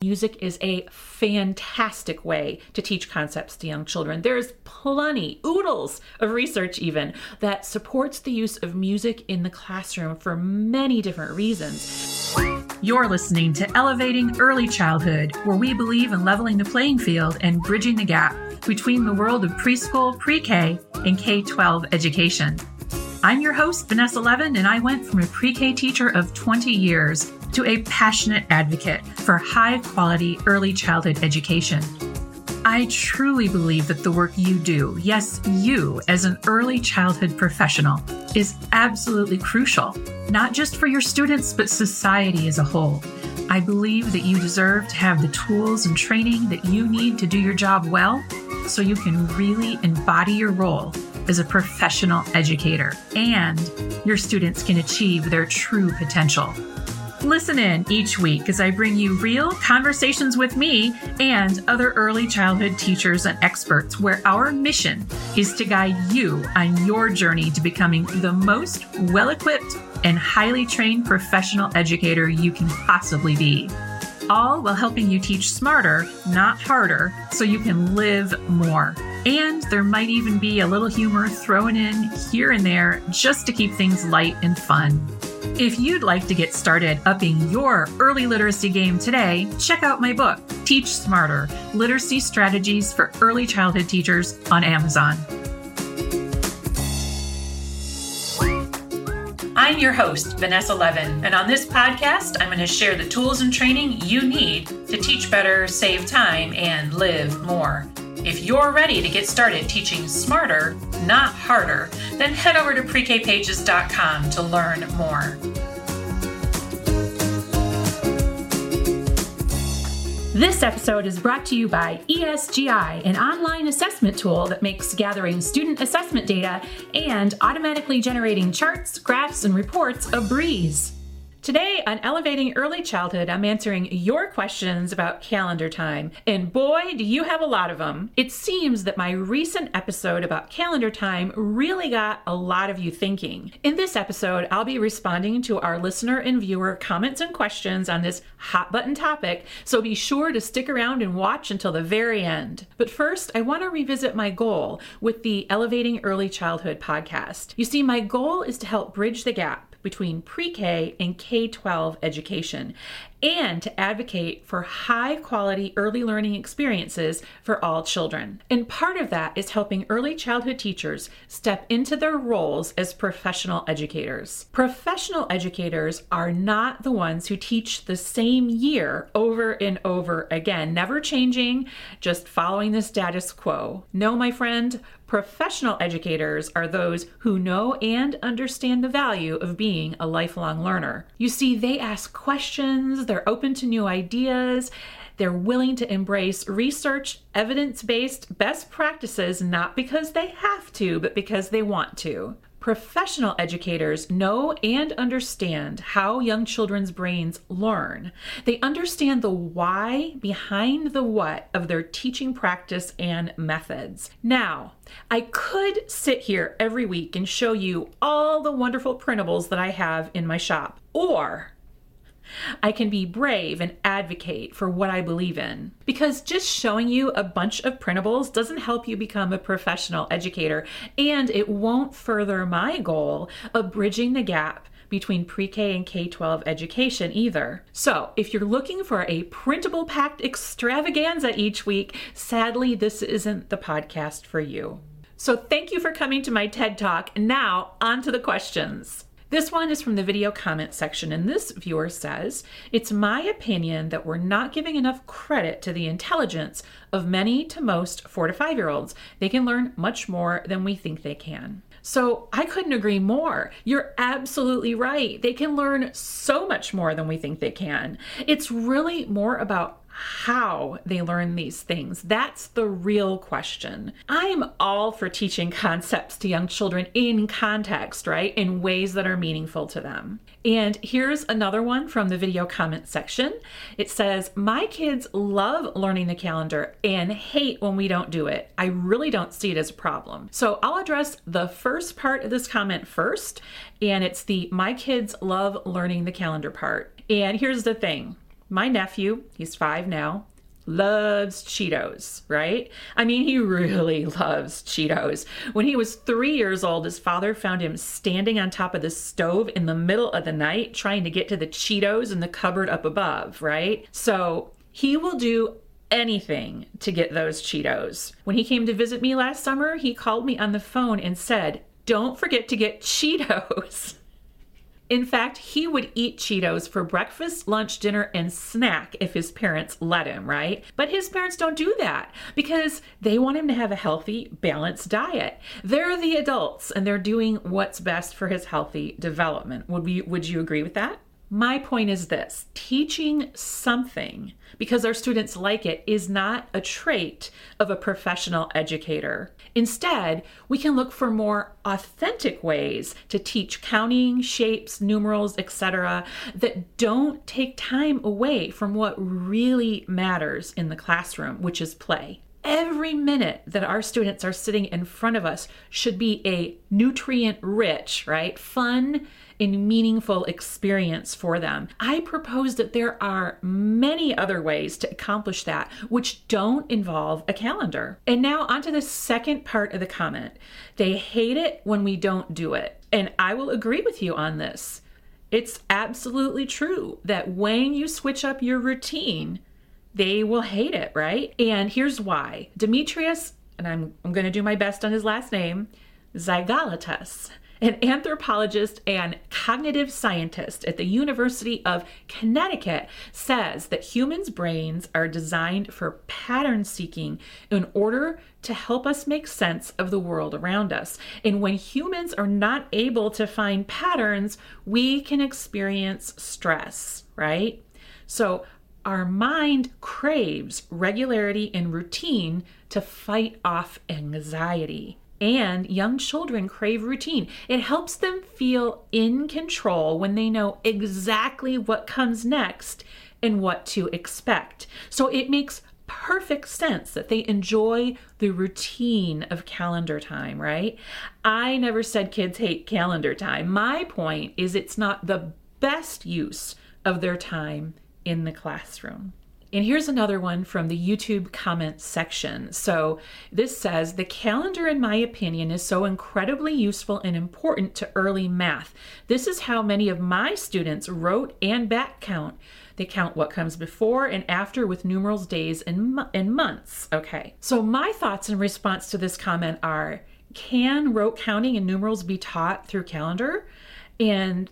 Music is a fantastic way to teach concepts to young children. There's plenty, oodles of research even, that supports the use of music in the classroom for many different reasons. You're listening to Elevating Early Childhood, where we believe in leveling the playing field and bridging the gap between the world of preschool, pre K, and K 12 education. I'm your host, Vanessa Levin, and I went from a pre K teacher of 20 years to a passionate advocate for high quality early childhood education. I truly believe that the work you do, yes, you as an early childhood professional, is absolutely crucial, not just for your students, but society as a whole. I believe that you deserve to have the tools and training that you need to do your job well so you can really embody your role as a professional educator and your students can achieve their true potential. Listen in each week as I bring you real conversations with me and other early childhood teachers and experts, where our mission is to guide you on your journey to becoming the most well equipped and highly trained professional educator you can possibly be. All while helping you teach smarter, not harder, so you can live more. And there might even be a little humor thrown in here and there just to keep things light and fun. If you'd like to get started upping your early literacy game today, check out my book, Teach Smarter Literacy Strategies for Early Childhood Teachers on Amazon. I'm your host, Vanessa Levin, and on this podcast, I'm going to share the tools and training you need to teach better, save time, and live more. If you're ready to get started teaching smarter, not harder, then head over to prekpages.com to learn more. This episode is brought to you by ESGI, an online assessment tool that makes gathering student assessment data and automatically generating charts, graphs, and reports a breeze. Today on Elevating Early Childhood, I'm answering your questions about calendar time. And boy, do you have a lot of them. It seems that my recent episode about calendar time really got a lot of you thinking. In this episode, I'll be responding to our listener and viewer comments and questions on this hot button topic, so be sure to stick around and watch until the very end. But first, I want to revisit my goal with the Elevating Early Childhood podcast. You see, my goal is to help bridge the gap between pre K and K 12 education and to advocate for high quality early learning experiences for all children. And part of that is helping early childhood teachers step into their roles as professional educators. Professional educators are not the ones who teach the same year over and over again, never changing, just following the status quo. No, my friend, Professional educators are those who know and understand the value of being a lifelong learner. You see, they ask questions, they're open to new ideas, they're willing to embrace research, evidence based best practices, not because they have to, but because they want to. Professional educators know and understand how young children's brains learn. They understand the why behind the what of their teaching practice and methods. Now, I could sit here every week and show you all the wonderful printables that I have in my shop, or I can be brave and advocate for what I believe in. Because just showing you a bunch of printables doesn't help you become a professional educator, and it won't further my goal of bridging the gap between pre K and K 12 education either. So, if you're looking for a printable packed extravaganza each week, sadly, this isn't the podcast for you. So, thank you for coming to my TED Talk. And now, on to the questions. This one is from the video comment section, and this viewer says, It's my opinion that we're not giving enough credit to the intelligence of many to most four to five year olds. They can learn much more than we think they can. So I couldn't agree more. You're absolutely right. They can learn so much more than we think they can. It's really more about how they learn these things. That's the real question. I'm all for teaching concepts to young children in context, right? In ways that are meaningful to them. And here's another one from the video comment section. It says, My kids love learning the calendar and hate when we don't do it. I really don't see it as a problem. So I'll address the first part of this comment first, and it's the My kids love learning the calendar part. And here's the thing my nephew, he's five now, loves Cheetos, right? I mean, he really loves Cheetos. When he was three years old, his father found him standing on top of the stove in the middle of the night trying to get to the Cheetos in the cupboard up above, right? So he will do anything to get those Cheetos. When he came to visit me last summer, he called me on the phone and said, Don't forget to get Cheetos. In fact, he would eat Cheetos for breakfast, lunch, dinner, and snack if his parents let him, right? But his parents don't do that because they want him to have a healthy, balanced diet. They're the adults and they're doing what's best for his healthy development. Would we would you agree with that? My point is this teaching something because our students like it is not a trait of a professional educator. Instead, we can look for more authentic ways to teach counting, shapes, numerals, etc., that don't take time away from what really matters in the classroom, which is play every minute that our students are sitting in front of us should be a nutrient rich, right? Fun and meaningful experience for them. I propose that there are many other ways to accomplish that which don't involve a calendar. And now, onto the second part of the comment. They hate it when we don't do it. And I will agree with you on this. It's absolutely true that when you switch up your routine, they will hate it, right? And here's why Demetrius, and I'm, I'm going to do my best on his last name, Xygalatas an anthropologist and cognitive scientist at the University of Connecticut says that humans' brains are designed for pattern seeking in order to help us make sense of the world around us. And when humans are not able to find patterns, we can experience stress, right? So, our mind craves regularity and routine to fight off anxiety and young children crave routine. It helps them feel in control when they know exactly what comes next and what to expect. So it makes perfect sense that they enjoy the routine of calendar time, right? I never said kids hate calendar time. My point is it's not the best use of their time in the classroom. And here's another one from the YouTube comment section. So this says The calendar, in my opinion, is so incredibly useful and important to early math. This is how many of my students rote and back count. They count what comes before and after with numerals, days, and, and months. Okay. So my thoughts in response to this comment are Can rote counting and numerals be taught through calendar? And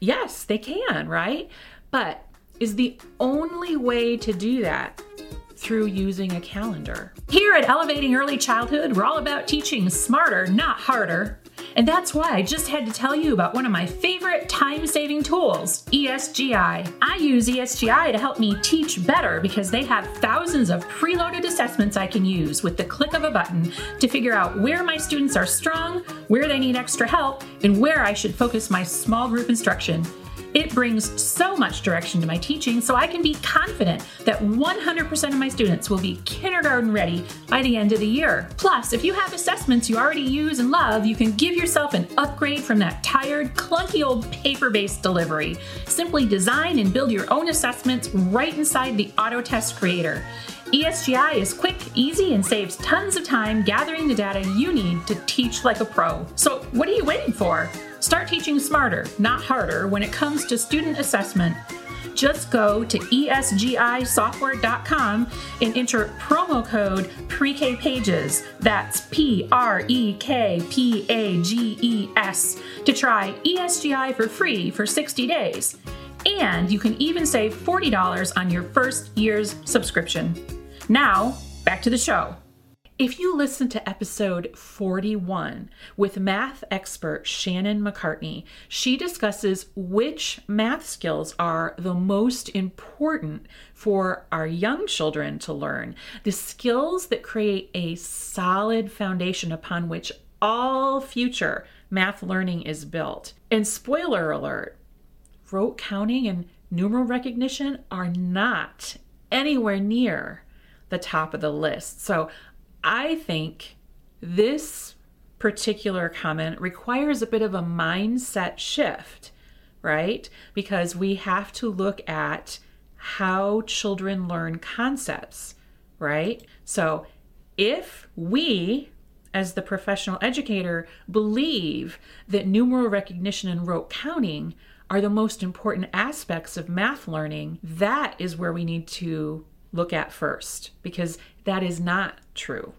yes, they can, right? But is the only way to do that through using a calendar. Here at Elevating Early Childhood, we're all about teaching smarter, not harder. And that's why I just had to tell you about one of my favorite time saving tools, ESGI. I use ESGI to help me teach better because they have thousands of preloaded assessments I can use with the click of a button to figure out where my students are strong, where they need extra help, and where I should focus my small group instruction. It brings so much direction to my teaching so I can be confident that 100% of my students will be kindergarten ready by the end of the year. Plus, if you have assessments you already use and love, you can give yourself an upgrade from that tired, clunky old paper based delivery. Simply design and build your own assessments right inside the Autotest Creator. ESGI is quick, easy, and saves tons of time gathering the data you need to teach like a pro. So, what are you waiting for? Start teaching smarter, not harder, when it comes to student assessment. Just go to esgisoftware.com and enter promo code PREK PAGES. That's P R E K P A G E S to try ESGI for free for 60 days. And you can even save $40 on your first year's subscription. Now, back to the show. If you listen to episode 41 with math expert Shannon McCartney, she discusses which math skills are the most important for our young children to learn, the skills that create a solid foundation upon which all future math learning is built. And spoiler alert, rote counting and numeral recognition are not anywhere near the top of the list. So I think this particular comment requires a bit of a mindset shift, right? Because we have to look at how children learn concepts, right? So if we, as the professional educator, believe that numeral recognition and rote counting are the most important aspects of math learning, that is where we need to look at first because that is not true.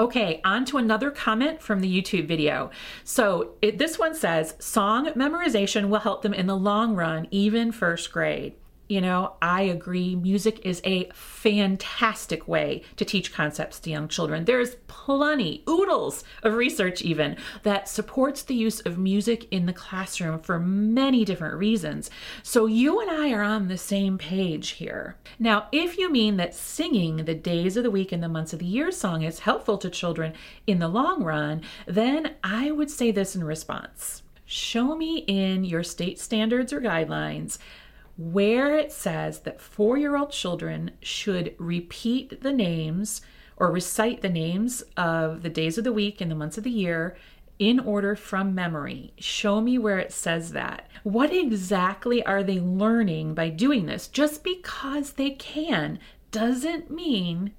Okay, on to another comment from the YouTube video. So it, this one says song memorization will help them in the long run, even first grade. You know, I agree. Music is a fantastic way to teach concepts to young children. There's plenty, oodles of research even, that supports the use of music in the classroom for many different reasons. So you and I are on the same page here. Now, if you mean that singing the days of the week and the months of the year song is helpful to children in the long run, then I would say this in response. Show me in your state standards or guidelines where it says that four year old children should repeat the names or recite the names of the days of the week and the months of the year in order from memory. Show me where it says that. What exactly are they learning by doing this? Just because they can doesn't mean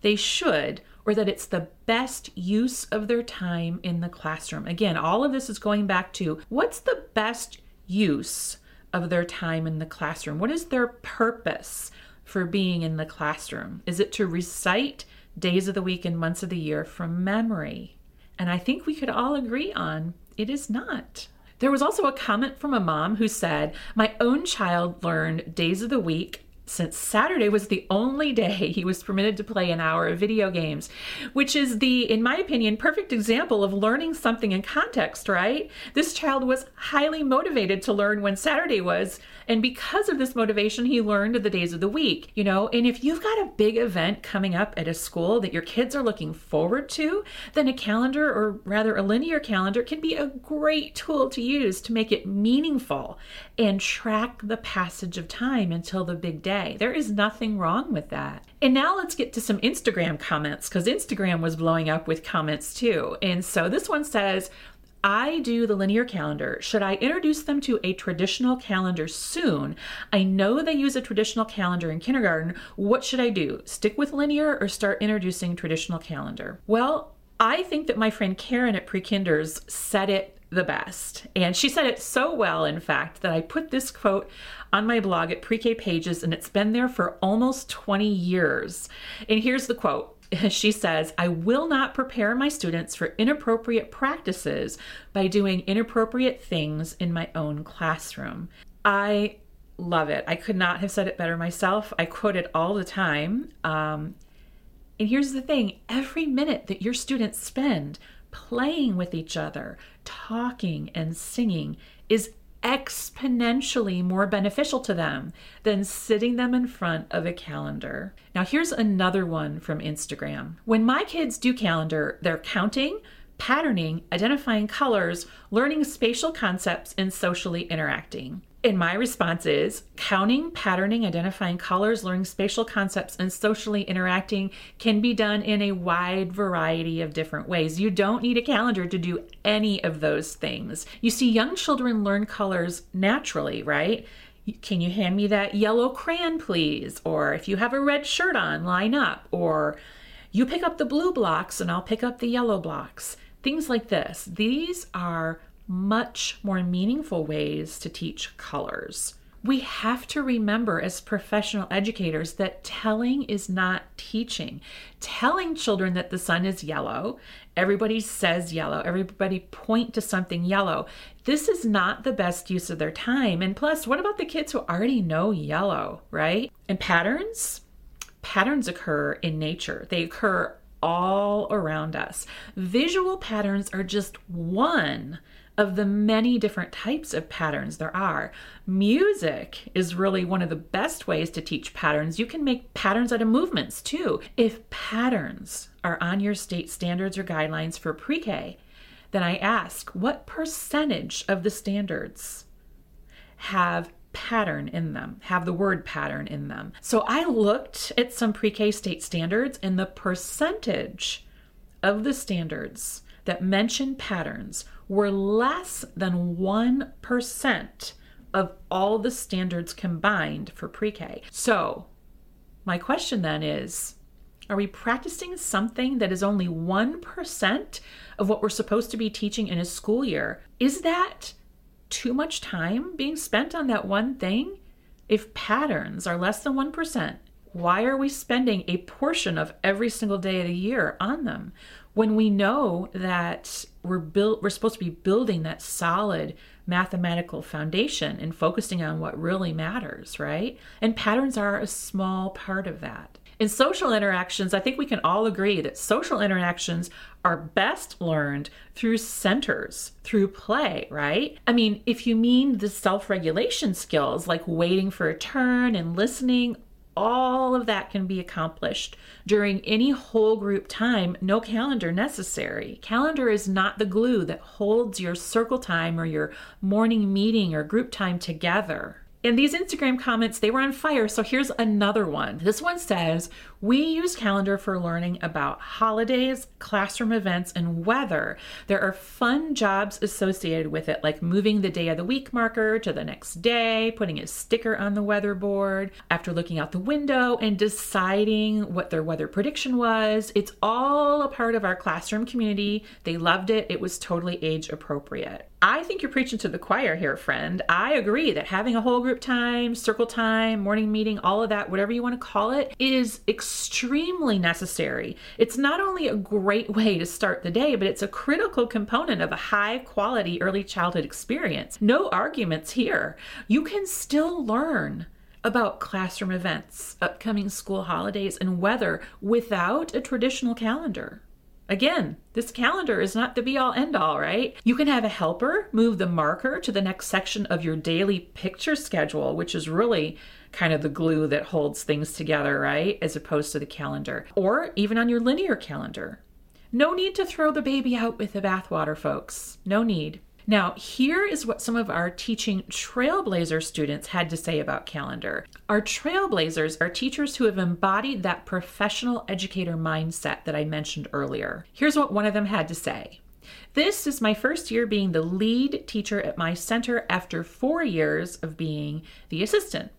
they should or that it's the best use of their time in the classroom. Again, all of this is going back to what's the best use of their time in the classroom? What is their purpose for being in the classroom? Is it to recite days of the week and months of the year from memory? And I think we could all agree on it is not. There was also a comment from a mom who said, My own child learned days of the week since Saturday was the only day he was permitted to play an hour of video games, which is the, in my opinion, perfect example of learning something in context, right? This child was highly motivated to learn when Saturday was, and because of this motivation, he learned the days of the week, you know? And if you've got a big event coming up at a school that your kids are looking forward to, then a calendar, or rather a linear calendar, can be a great tool to use to make it meaningful and track the passage of time until the big day day. There is nothing wrong with that. And now let's get to some Instagram comments because Instagram was blowing up with comments too. And so this one says, I do the linear calendar. Should I introduce them to a traditional calendar soon? I know they use a traditional calendar in kindergarten. What should I do? Stick with linear or start introducing traditional calendar? Well, I think that my friend Karen at Prekinders said it the best. And she said it so well, in fact, that I put this quote on my blog at Pre K Pages, and it's been there for almost 20 years. And here's the quote. She says, I will not prepare my students for inappropriate practices by doing inappropriate things in my own classroom. I love it. I could not have said it better myself. I quote it all the time. Um, and here's the thing every minute that your students spend playing with each other, talking and singing is exponentially more beneficial to them than sitting them in front of a calendar. Now, here's another one from Instagram. When my kids do calendar, they're counting, patterning, identifying colors, learning spatial concepts, and socially interacting. And my response is counting, patterning, identifying colors, learning spatial concepts, and socially interacting can be done in a wide variety of different ways. You don't need a calendar to do any of those things. You see, young children learn colors naturally, right? Can you hand me that yellow crayon, please? Or if you have a red shirt on, line up. Or you pick up the blue blocks and I'll pick up the yellow blocks. Things like this. These are much more meaningful ways to teach colors. We have to remember as professional educators that telling is not teaching. Telling children that the sun is yellow, everybody says yellow, everybody point to something yellow. This is not the best use of their time. And plus, what about the kids who already know yellow, right? And patterns? Patterns occur in nature. They occur all around us. Visual patterns are just one of the many different types of patterns there are. Music is really one of the best ways to teach patterns. You can make patterns out of movements too. If patterns are on your state standards or guidelines for pre K, then I ask what percentage of the standards have pattern in them, have the word pattern in them. So I looked at some pre K state standards and the percentage of the standards that mention patterns were less than 1% of all the standards combined for pre K. So, my question then is are we practicing something that is only 1% of what we're supposed to be teaching in a school year? Is that too much time being spent on that one thing? If patterns are less than 1%, why are we spending a portion of every single day of the year on them when we know that we're built we're supposed to be building that solid mathematical foundation and focusing on what really matters, right? And patterns are a small part of that. In social interactions, I think we can all agree that social interactions are best learned through centers, through play, right? I mean, if you mean the self regulation skills like waiting for a turn and listening, all of that can be accomplished during any whole group time, no calendar necessary. Calendar is not the glue that holds your circle time or your morning meeting or group time together. And these Instagram comments, they were on fire. So here's another one. This one says, We use calendar for learning about holidays, classroom events, and weather. There are fun jobs associated with it, like moving the day of the week marker to the next day, putting a sticker on the weather board, after looking out the window and deciding what their weather prediction was. It's all a part of our classroom community. They loved it, it was totally age appropriate. I think you're preaching to the choir here, friend. I agree that having a whole group time, circle time, morning meeting, all of that, whatever you want to call it, is extremely necessary. It's not only a great way to start the day, but it's a critical component of a high quality early childhood experience. No arguments here. You can still learn about classroom events, upcoming school holidays, and weather without a traditional calendar. Again, this calendar is not the be all end all, right? You can have a helper move the marker to the next section of your daily picture schedule, which is really kind of the glue that holds things together, right? As opposed to the calendar, or even on your linear calendar. No need to throw the baby out with the bathwater, folks. No need. Now, here is what some of our teaching Trailblazer students had to say about calendar. Our Trailblazers are teachers who have embodied that professional educator mindset that I mentioned earlier. Here's what one of them had to say. This is my first year being the lead teacher at my center after four years of being the assistant.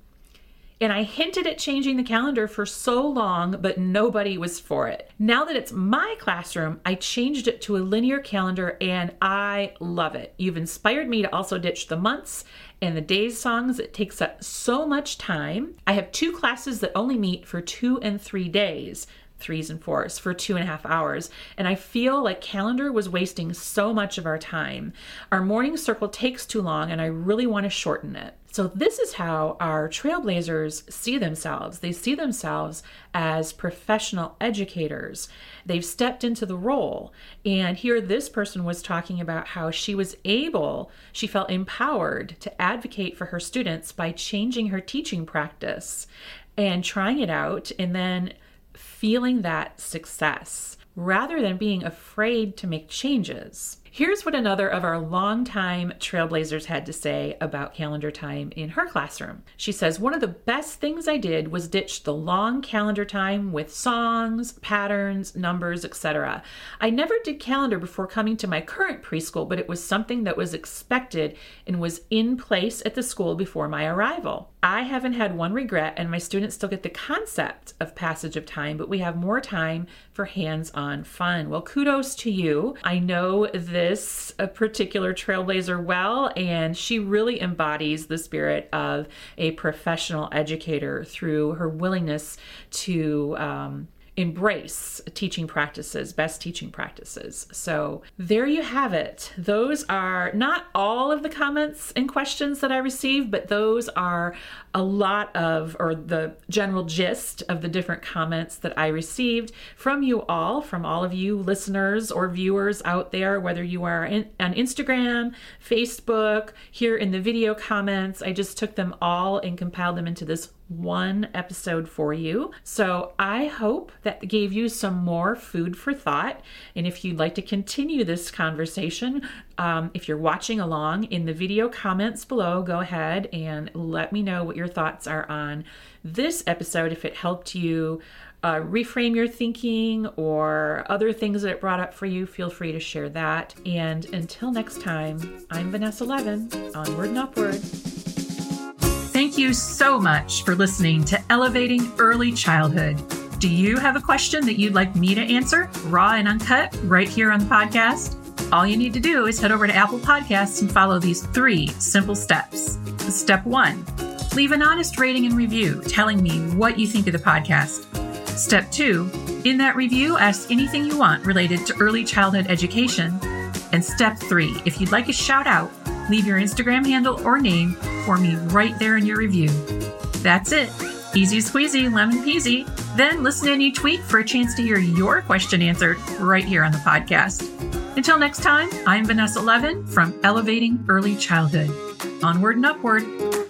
And I hinted at changing the calendar for so long, but nobody was for it. Now that it's my classroom, I changed it to a linear calendar and I love it. You've inspired me to also ditch the months and the days songs. It takes up so much time. I have two classes that only meet for two and three days threes and fours for two and a half hours. And I feel like calendar was wasting so much of our time. Our morning circle takes too long, and I really want to shorten it. So, this is how our trailblazers see themselves. They see themselves as professional educators. They've stepped into the role. And here, this person was talking about how she was able, she felt empowered to advocate for her students by changing her teaching practice and trying it out and then feeling that success rather than being afraid to make changes. Here's what another of our longtime trailblazers had to say about calendar time in her classroom. She says, One of the best things I did was ditch the long calendar time with songs, patterns, numbers, etc. I never did calendar before coming to my current preschool, but it was something that was expected and was in place at the school before my arrival. I haven't had one regret, and my students still get the concept of passage of time, but we have more time for hands on fun. Well, kudos to you. I know this particular trailblazer well, and she really embodies the spirit of a professional educator through her willingness to um, embrace teaching practices, best teaching practices. So there you have it. Those are not all of the comments and questions that I received, but those are a lot of, or the general gist of the different comments that I received from you all, from all of you listeners or viewers out there, whether you are in, on Instagram, Facebook, here in the video comments. I just took them all and compiled them into this one episode for you. So I hope that gave you some more food for thought. And if you'd like to continue this conversation, um, if you're watching along in the video comments below, go ahead and let me know what your thoughts are on this episode. If it helped you uh, reframe your thinking or other things that it brought up for you, feel free to share that. And until next time, I'm Vanessa Levin, onward and upward. You so much for listening to Elevating Early Childhood. Do you have a question that you'd like me to answer, raw and uncut, right here on the podcast? All you need to do is head over to Apple Podcasts and follow these three simple steps. Step one, leave an honest rating and review telling me what you think of the podcast. Step two, in that review, ask anything you want related to early childhood education. And step three, if you'd like a shout out, leave your Instagram handle or name for me right there in your review. That's it. Easy squeezy, lemon peasy. Then listen in each week for a chance to hear your question answered right here on the podcast. Until next time, I'm Vanessa Levin from Elevating Early Childhood. Onward and upward.